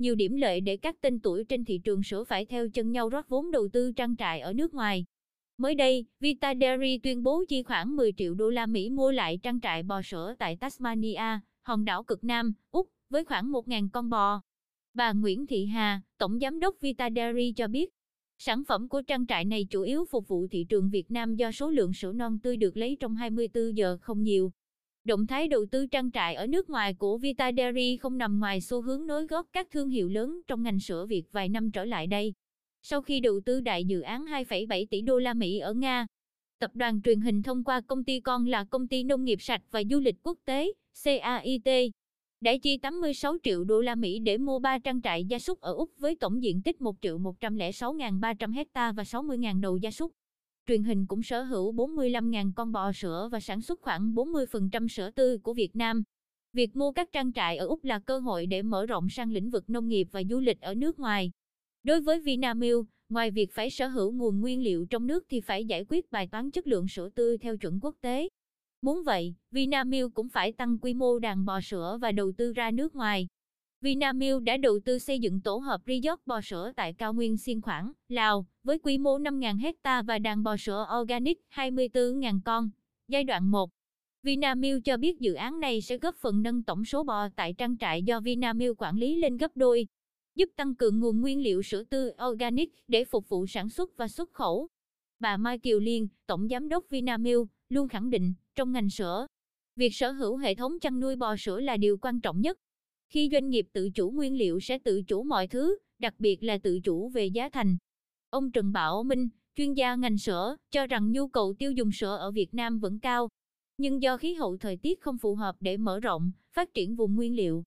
nhiều điểm lợi để các tên tuổi trên thị trường sữa phải theo chân nhau rót vốn đầu tư trang trại ở nước ngoài. Mới đây, Vita Dairy tuyên bố chi khoảng 10 triệu đô la Mỹ mua lại trang trại bò sữa tại Tasmania, hòn đảo cực Nam, Úc, với khoảng 1.000 con bò. Bà Nguyễn Thị Hà, Tổng Giám đốc Vita Dairy cho biết, sản phẩm của trang trại này chủ yếu phục vụ thị trường Việt Nam do số lượng sữa non tươi được lấy trong 24 giờ không nhiều. Động thái đầu tư trang trại ở nước ngoài của Vita Dairy không nằm ngoài xu hướng nối gót các thương hiệu lớn trong ngành sữa Việt vài năm trở lại đây. Sau khi đầu tư đại dự án 2,7 tỷ đô la Mỹ ở Nga, tập đoàn truyền hình thông qua công ty con là Công ty Nông nghiệp sạch và Du lịch quốc tế, CAIT, đã chi 86 triệu đô la Mỹ để mua 3 trang trại gia súc ở Úc với tổng diện tích 1 triệu 106.300 hecta và 60.000 đầu gia súc. Truyền hình cũng sở hữu 45.000 con bò sữa và sản xuất khoảng 40% sữa tươi của Việt Nam. Việc mua các trang trại ở Úc là cơ hội để mở rộng sang lĩnh vực nông nghiệp và du lịch ở nước ngoài. Đối với Vinamilk, ngoài việc phải sở hữu nguồn nguyên liệu trong nước thì phải giải quyết bài toán chất lượng sữa tươi theo chuẩn quốc tế. Muốn vậy, Vinamilk cũng phải tăng quy mô đàn bò sữa và đầu tư ra nước ngoài. Vinamilk đã đầu tư xây dựng tổ hợp resort bò sữa tại Cao Nguyên Xiên Khoảng, Lào, với quy mô 5.000 hecta và đàn bò sữa organic 24.000 con. Giai đoạn 1 Vinamilk cho biết dự án này sẽ góp phần nâng tổng số bò tại trang trại do Vinamilk quản lý lên gấp đôi, giúp tăng cường nguồn nguyên liệu sữa tươi organic để phục vụ sản xuất và xuất khẩu. Bà Mai Kiều Liên, Tổng Giám đốc Vinamilk, luôn khẳng định, trong ngành sữa, việc sở hữu hệ thống chăn nuôi bò sữa là điều quan trọng nhất. Khi doanh nghiệp tự chủ nguyên liệu sẽ tự chủ mọi thứ, đặc biệt là tự chủ về giá thành. Ông Trần Bảo Minh, chuyên gia ngành sữa, cho rằng nhu cầu tiêu dùng sữa ở Việt Nam vẫn cao, nhưng do khí hậu thời tiết không phù hợp để mở rộng, phát triển vùng nguyên liệu.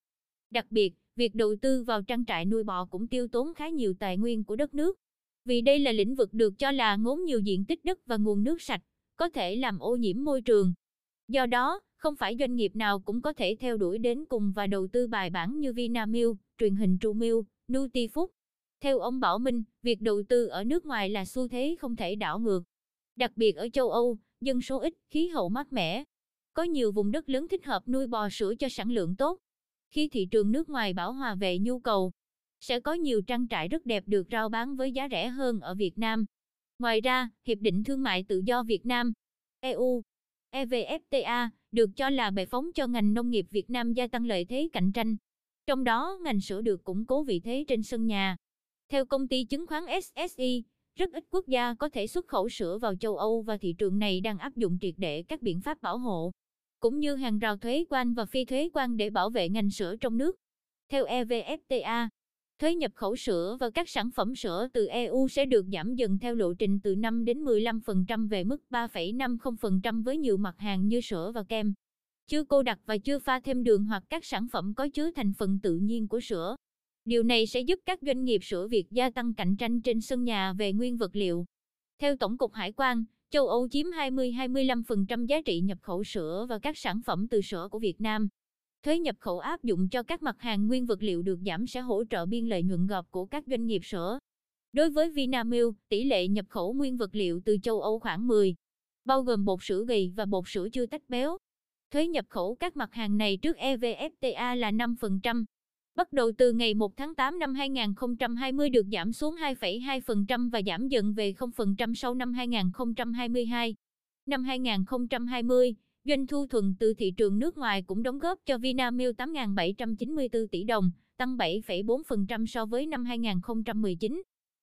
Đặc biệt, việc đầu tư vào trang trại nuôi bò cũng tiêu tốn khá nhiều tài nguyên của đất nước. Vì đây là lĩnh vực được cho là ngốn nhiều diện tích đất và nguồn nước sạch, có thể làm ô nhiễm môi trường. Do đó, không phải doanh nghiệp nào cũng có thể theo đuổi đến cùng và đầu tư bài bản như Vinamilk, truyền hình Trumilk, Nutifood. Theo ông Bảo Minh, việc đầu tư ở nước ngoài là xu thế không thể đảo ngược. Đặc biệt ở châu Âu, dân số ít, khí hậu mát mẻ. Có nhiều vùng đất lớn thích hợp nuôi bò sữa cho sản lượng tốt. Khi thị trường nước ngoài bảo hòa về nhu cầu, sẽ có nhiều trang trại rất đẹp được rao bán với giá rẻ hơn ở Việt Nam. Ngoài ra, Hiệp định Thương mại Tự do Việt Nam, EU, EVFTA, được cho là bệ phóng cho ngành nông nghiệp Việt Nam gia tăng lợi thế cạnh tranh. Trong đó, ngành sữa được củng cố vị thế trên sân nhà. Theo công ty chứng khoán SSI, rất ít quốc gia có thể xuất khẩu sữa vào châu Âu và thị trường này đang áp dụng triệt để các biện pháp bảo hộ, cũng như hàng rào thuế quan và phi thuế quan để bảo vệ ngành sữa trong nước. Theo EVFTA, thuế nhập khẩu sữa và các sản phẩm sữa từ EU sẽ được giảm dần theo lộ trình từ 5 đến 15% về mức 3,50% với nhiều mặt hàng như sữa và kem. Chưa cô đặc và chưa pha thêm đường hoặc các sản phẩm có chứa thành phần tự nhiên của sữa. Điều này sẽ giúp các doanh nghiệp sữa Việt gia tăng cạnh tranh trên sân nhà về nguyên vật liệu. Theo Tổng cục Hải quan, châu Âu chiếm 20-25% giá trị nhập khẩu sữa và các sản phẩm từ sữa của Việt Nam. Thuế nhập khẩu áp dụng cho các mặt hàng nguyên vật liệu được giảm sẽ hỗ trợ biên lợi nhuận gộp của các doanh nghiệp sữa. Đối với Vinamilk, tỷ lệ nhập khẩu nguyên vật liệu từ châu Âu khoảng 10, bao gồm bột sữa gầy và bột sữa chưa tách béo. Thuế nhập khẩu các mặt hàng này trước EVFTA là 5%. Bắt đầu từ ngày 1 tháng 8 năm 2020 được giảm xuống 2,2% và giảm dần về 0% sau năm 2022. Năm 2020, Doanh thu thuần từ thị trường nước ngoài cũng đóng góp cho Vinamilk 8.794 tỷ đồng, tăng 7,4% so với năm 2019.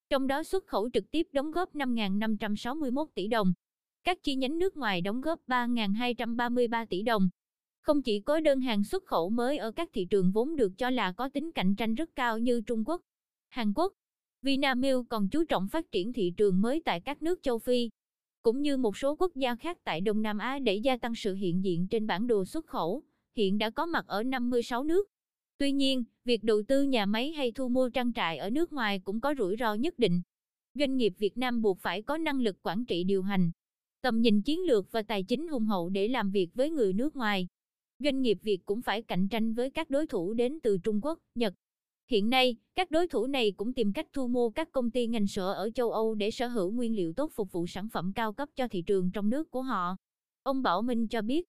Trong đó xuất khẩu trực tiếp đóng góp 5.561 tỷ đồng. Các chi nhánh nước ngoài đóng góp 3.233 tỷ đồng. Không chỉ có đơn hàng xuất khẩu mới ở các thị trường vốn được cho là có tính cạnh tranh rất cao như Trung Quốc, Hàn Quốc, Vinamilk còn chú trọng phát triển thị trường mới tại các nước châu Phi, cũng như một số quốc gia khác tại Đông Nam Á để gia tăng sự hiện diện trên bản đồ xuất khẩu, hiện đã có mặt ở 56 nước. Tuy nhiên, việc đầu tư nhà máy hay thu mua trang trại ở nước ngoài cũng có rủi ro nhất định. Doanh nghiệp Việt Nam buộc phải có năng lực quản trị điều hành, tầm nhìn chiến lược và tài chính hùng hậu để làm việc với người nước ngoài. Doanh nghiệp Việt cũng phải cạnh tranh với các đối thủ đến từ Trung Quốc, Nhật, Hiện nay, các đối thủ này cũng tìm cách thu mua các công ty ngành sữa ở châu Âu để sở hữu nguyên liệu tốt phục vụ sản phẩm cao cấp cho thị trường trong nước của họ. Ông Bảo Minh cho biết,